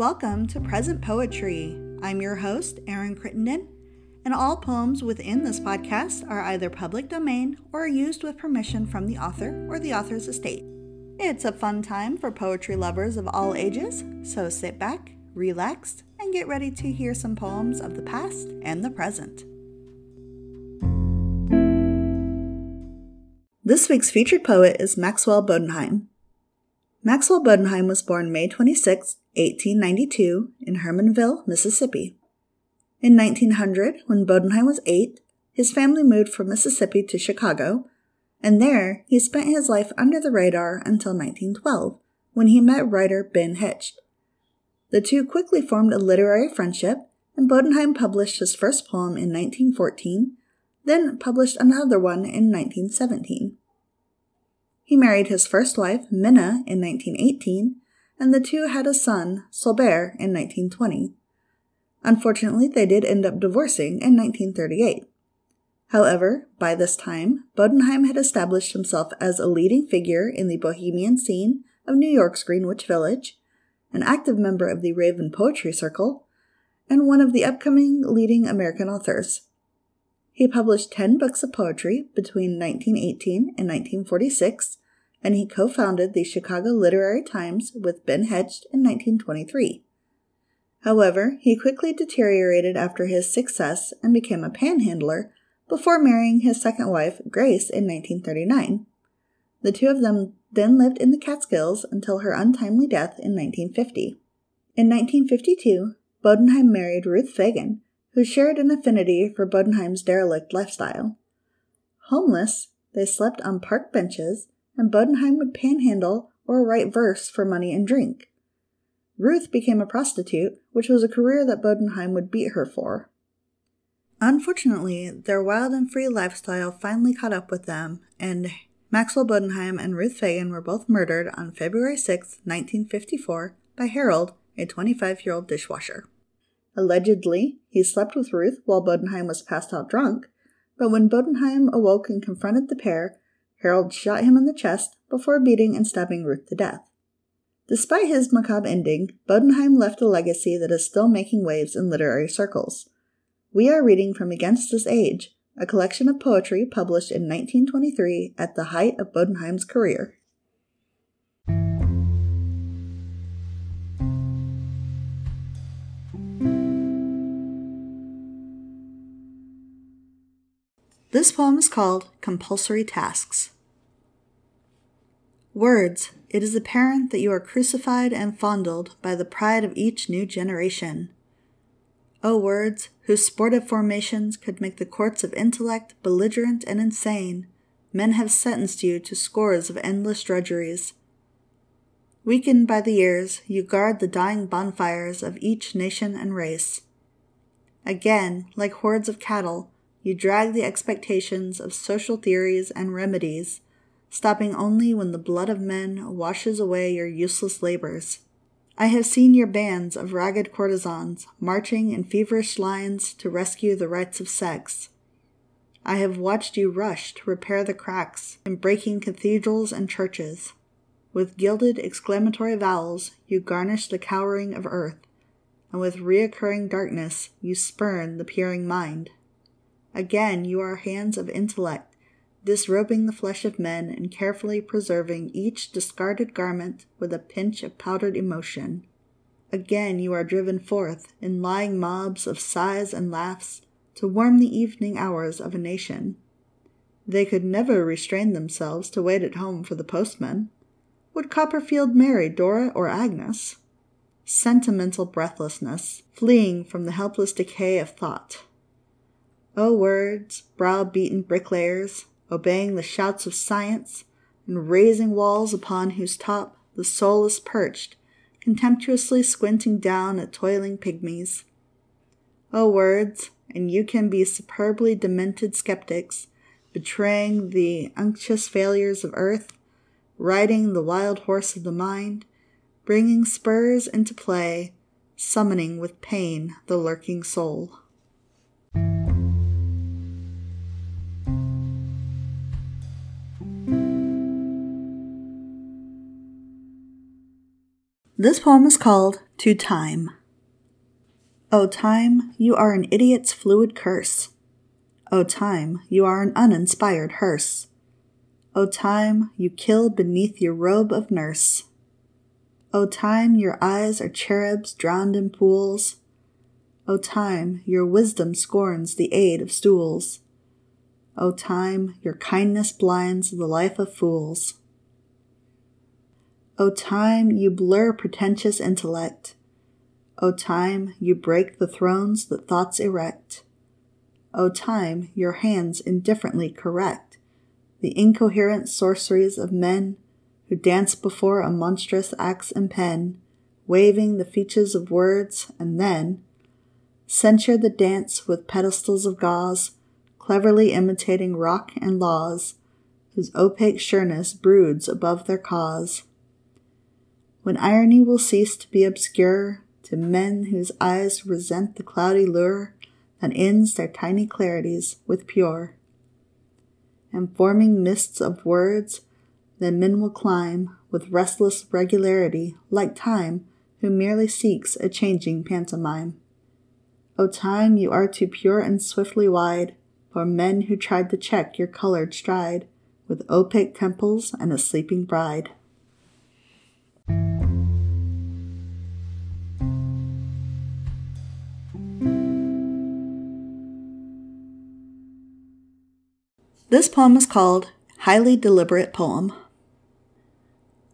Welcome to Present Poetry. I'm your host, Erin Crittenden, and all poems within this podcast are either public domain or used with permission from the author or the author's estate. It's a fun time for poetry lovers of all ages, so sit back, relax, and get ready to hear some poems of the past and the present. This week's featured poet is Maxwell Bodenheim. Maxwell Bodenheim was born May 26, 1892, in Hermanville, Mississippi. In 1900, when Bodenheim was eight, his family moved from Mississippi to Chicago, and there he spent his life under the radar until 1912, when he met writer Ben Hecht. The two quickly formed a literary friendship, and Bodenheim published his first poem in 1914, then published another one in 1917. He married his first wife, Minna, in 1918, and the two had a son, Solbert, in 1920. Unfortunately, they did end up divorcing in 1938. However, by this time, Bodenheim had established himself as a leading figure in the bohemian scene of New York's Greenwich Village, an active member of the Raven Poetry Circle, and one of the upcoming leading American authors. He published 10 books of poetry between 1918 and 1946, and he co founded the Chicago Literary Times with Ben Hecht in 1923. However, he quickly deteriorated after his success and became a panhandler before marrying his second wife, Grace, in 1939. The two of them then lived in the Catskills until her untimely death in 1950. In 1952, Bodenheim married Ruth Fagin, who shared an affinity for Bodenheim's derelict lifestyle. Homeless, they slept on park benches, and Bodenheim would panhandle or write verse for money and drink. Ruth became a prostitute, which was a career that Bodenheim would beat her for. Unfortunately, their wild and free lifestyle finally caught up with them, and Maxwell Bodenheim and Ruth Fagin were both murdered on February 6, 1954, by Harold, a 25 year old dishwasher. Allegedly, he slept with Ruth while Bodenheim was passed out drunk, but when Bodenheim awoke and confronted the pair, Harold shot him in the chest before beating and stabbing Ruth to death. Despite his macabre ending, Bodenheim left a legacy that is still making waves in literary circles. We are reading from Against This Age, a collection of poetry published in 1923 at the height of Bodenheim's career. This poem is called Compulsory Tasks. Words, it is apparent that you are crucified and fondled by the pride of each new generation. O words, whose sportive formations could make the courts of intellect belligerent and insane, men have sentenced you to scores of endless drudgeries. Weakened by the years, you guard the dying bonfires of each nation and race. Again, like hordes of cattle, you drag the expectations of social theories and remedies, stopping only when the blood of men washes away your useless labors. I have seen your bands of ragged courtesans marching in feverish lines to rescue the rights of sex. I have watched you rush to repair the cracks in breaking cathedrals and churches. With gilded exclamatory vowels, you garnish the cowering of earth, and with reoccurring darkness, you spurn the peering mind. Again, you are hands of intellect, disrobing the flesh of men and carefully preserving each discarded garment with a pinch of powdered emotion. Again, you are driven forth in lying mobs of sighs and laughs to warm the evening hours of a nation. They could never restrain themselves to wait at home for the postman. Would Copperfield marry Dora or Agnes? Sentimental breathlessness, fleeing from the helpless decay of thought. O words, brow-beaten bricklayers, obeying the shouts of science, and raising walls upon whose top the soul is perched, contemptuously squinting down at toiling pygmies. O words, and you can be superbly demented skeptics, betraying the unctuous failures of earth, riding the wild horse of the mind, bringing spurs into play, summoning with pain the lurking soul. This poem is called To Time. O time, you are an idiot's fluid curse. O time, you are an uninspired hearse. O time, you kill beneath your robe of nurse. O time, your eyes are cherubs drowned in pools. O time, your wisdom scorns the aid of stools. O time, your kindness blinds the life of fools. O time, you blur pretentious intellect. O time, you break the thrones that thoughts erect. O time, your hands indifferently correct the incoherent sorceries of men who dance before a monstrous axe and pen, waving the features of words, and then censure the dance with pedestals of gauze, cleverly imitating rock and laws, whose opaque sureness broods above their cause. When irony will cease to be obscure, to men whose eyes resent the cloudy lure that ends their tiny clarities with pure. And forming mists of words, then men will climb with restless regularity, like time, who merely seeks a changing pantomime. O time, you are too pure and swiftly wide for men who tried to check your colored stride with opaque temples and a sleeping bride. This poem is called Highly Deliberate Poem.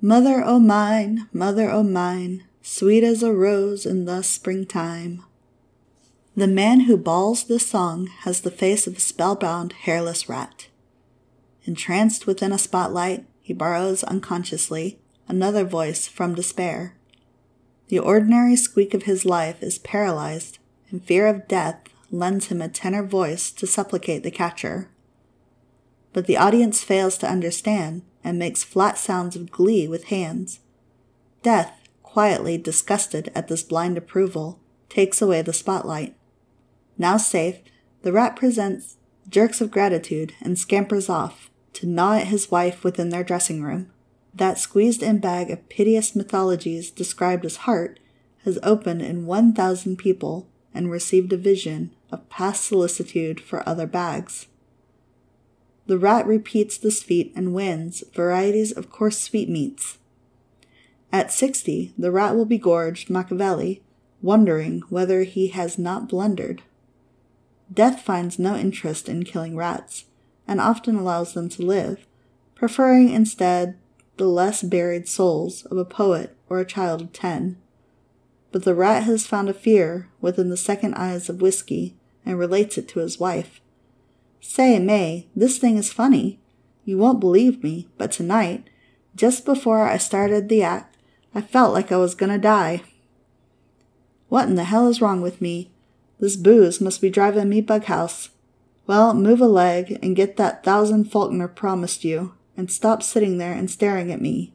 Mother o' mine, mother o' mine, sweet as a rose in the springtime. The man who bawls this song has the face of a spellbound, hairless rat. Entranced within a spotlight, he borrows unconsciously another voice from despair. The ordinary squeak of his life is paralyzed, and fear of death lends him a tenor voice to supplicate the catcher but the audience fails to understand and makes flat sounds of glee with hands. Death, quietly disgusted at this blind approval, takes away the spotlight. Now safe, the rat presents jerks of gratitude and scampers off to gnaw at his wife within their dressing room. That squeezed in bag of piteous mythologies described as heart has opened in 1,000 people and received a vision of past solicitude for other bags. The rat repeats this feat and wins varieties of coarse sweetmeats. At sixty, the rat will be gorged Machiavelli, wondering whether he has not blundered. Death finds no interest in killing rats, and often allows them to live, preferring instead the less buried souls of a poet or a child of ten. But the rat has found a fear within the second eyes of whiskey and relates it to his wife. Say, May, this thing is funny. You won't believe me, but tonight, just before I started the act, I felt like I was gonna die. What in the hell is wrong with me? This booze must be driving me bughouse. Well, move a leg and get that thousand Faulkner promised you, and stop sitting there and staring at me.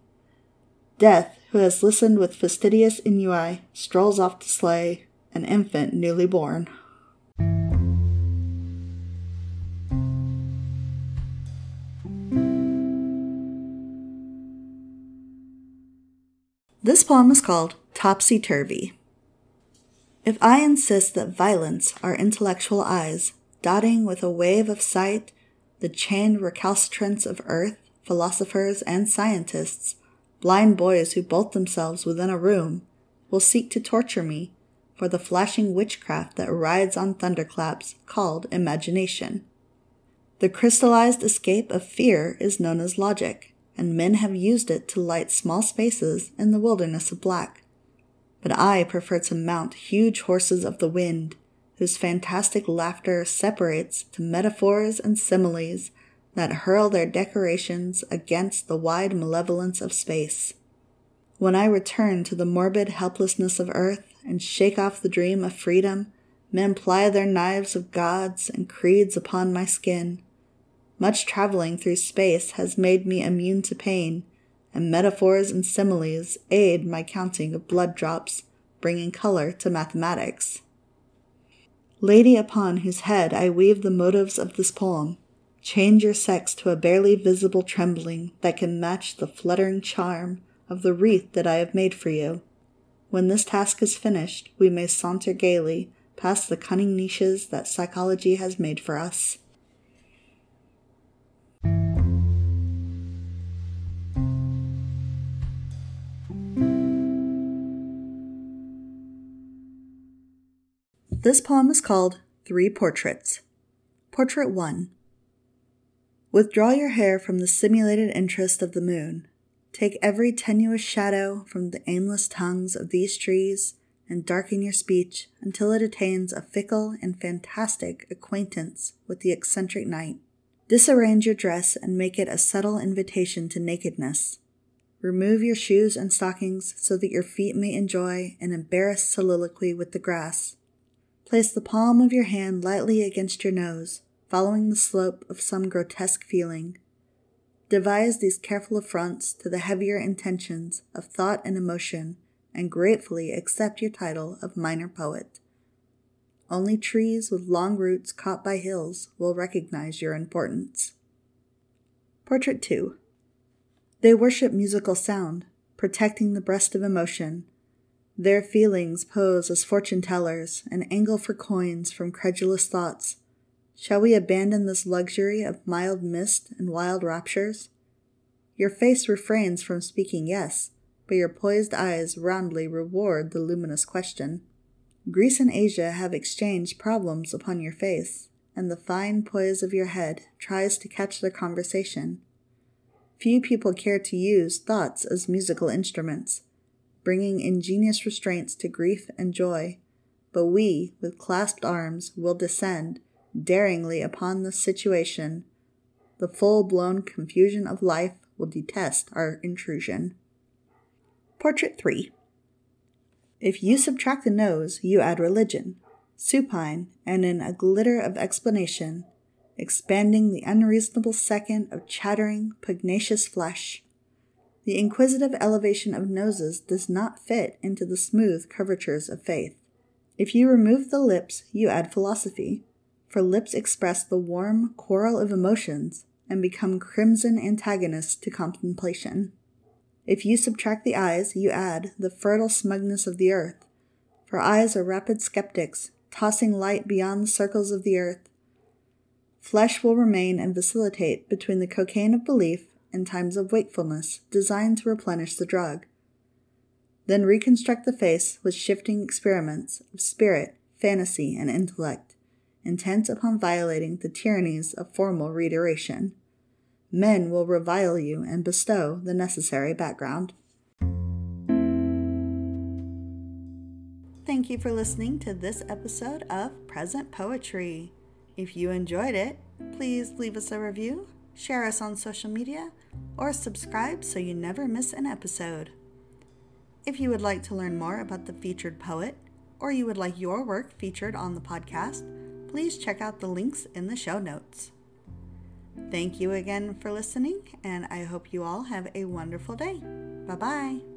Death, who has listened with fastidious ennui, strolls off to slay an infant newly born. This poem is called Topsy Turvy. If I insist that violence are intellectual eyes, dotting with a wave of sight the chained recalcitrants of earth, philosophers and scientists, blind boys who bolt themselves within a room, will seek to torture me for the flashing witchcraft that rides on thunderclaps called imagination. The crystallized escape of fear is known as logic and men have used it to light small spaces in the wilderness of black. But I prefer to mount huge horses of the wind, whose fantastic laughter separates to metaphors and similes that hurl their decorations against the wide malevolence of space. When I return to the morbid helplessness of earth and shake off the dream of freedom, men ply their knives of gods and creeds upon my skin. Much traveling through space has made me immune to pain, and metaphors and similes aid my counting of blood drops, bringing color to mathematics. Lady upon whose head I weave the motives of this poem, change your sex to a barely visible trembling that can match the fluttering charm of the wreath that I have made for you. When this task is finished, we may saunter gaily past the cunning niches that psychology has made for us. This poem is called Three Portraits. Portrait 1 Withdraw your hair from the simulated interest of the moon. Take every tenuous shadow from the aimless tongues of these trees and darken your speech until it attains a fickle and fantastic acquaintance with the eccentric night. Disarrange your dress and make it a subtle invitation to nakedness. Remove your shoes and stockings so that your feet may enjoy an embarrassed soliloquy with the grass. Place the palm of your hand lightly against your nose, following the slope of some grotesque feeling. Devise these careful affronts to the heavier intentions of thought and emotion, and gratefully accept your title of minor poet. Only trees with long roots caught by hills will recognize your importance. Portrait 2 They worship musical sound, protecting the breast of emotion, their feelings pose as fortune tellers, an angle for coins from credulous thoughts. Shall we abandon this luxury of mild mist and wild raptures? Your face refrains from speaking yes, but your poised eyes roundly reward the luminous question. Greece and Asia have exchanged problems upon your face, and the fine poise of your head tries to catch their conversation. Few people care to use thoughts as musical instruments bringing ingenious restraints to grief and joy. But we, with clasped arms, will descend daringly upon the situation. The full blown confusion of life will detest our intrusion. Portrait 3 If you subtract the nose, you add religion, supine and in a glitter of explanation, expanding the unreasonable second of chattering, pugnacious flesh. The inquisitive elevation of noses does not fit into the smooth curvatures of faith. If you remove the lips, you add philosophy, for lips express the warm quarrel of emotions and become crimson antagonists to contemplation. If you subtract the eyes, you add the fertile smugness of the earth, for eyes are rapid skeptics, tossing light beyond the circles of the earth. Flesh will remain and vacillate between the cocaine of belief in times of wakefulness designed to replenish the drug. Then reconstruct the face with shifting experiments of spirit, fantasy, and intellect, intent upon violating the tyrannies of formal reiteration. Men will revile you and bestow the necessary background. Thank you for listening to this episode of Present Poetry. If you enjoyed it, please leave us a review share us on social media, or subscribe so you never miss an episode. If you would like to learn more about the featured poet, or you would like your work featured on the podcast, please check out the links in the show notes. Thank you again for listening, and I hope you all have a wonderful day. Bye bye.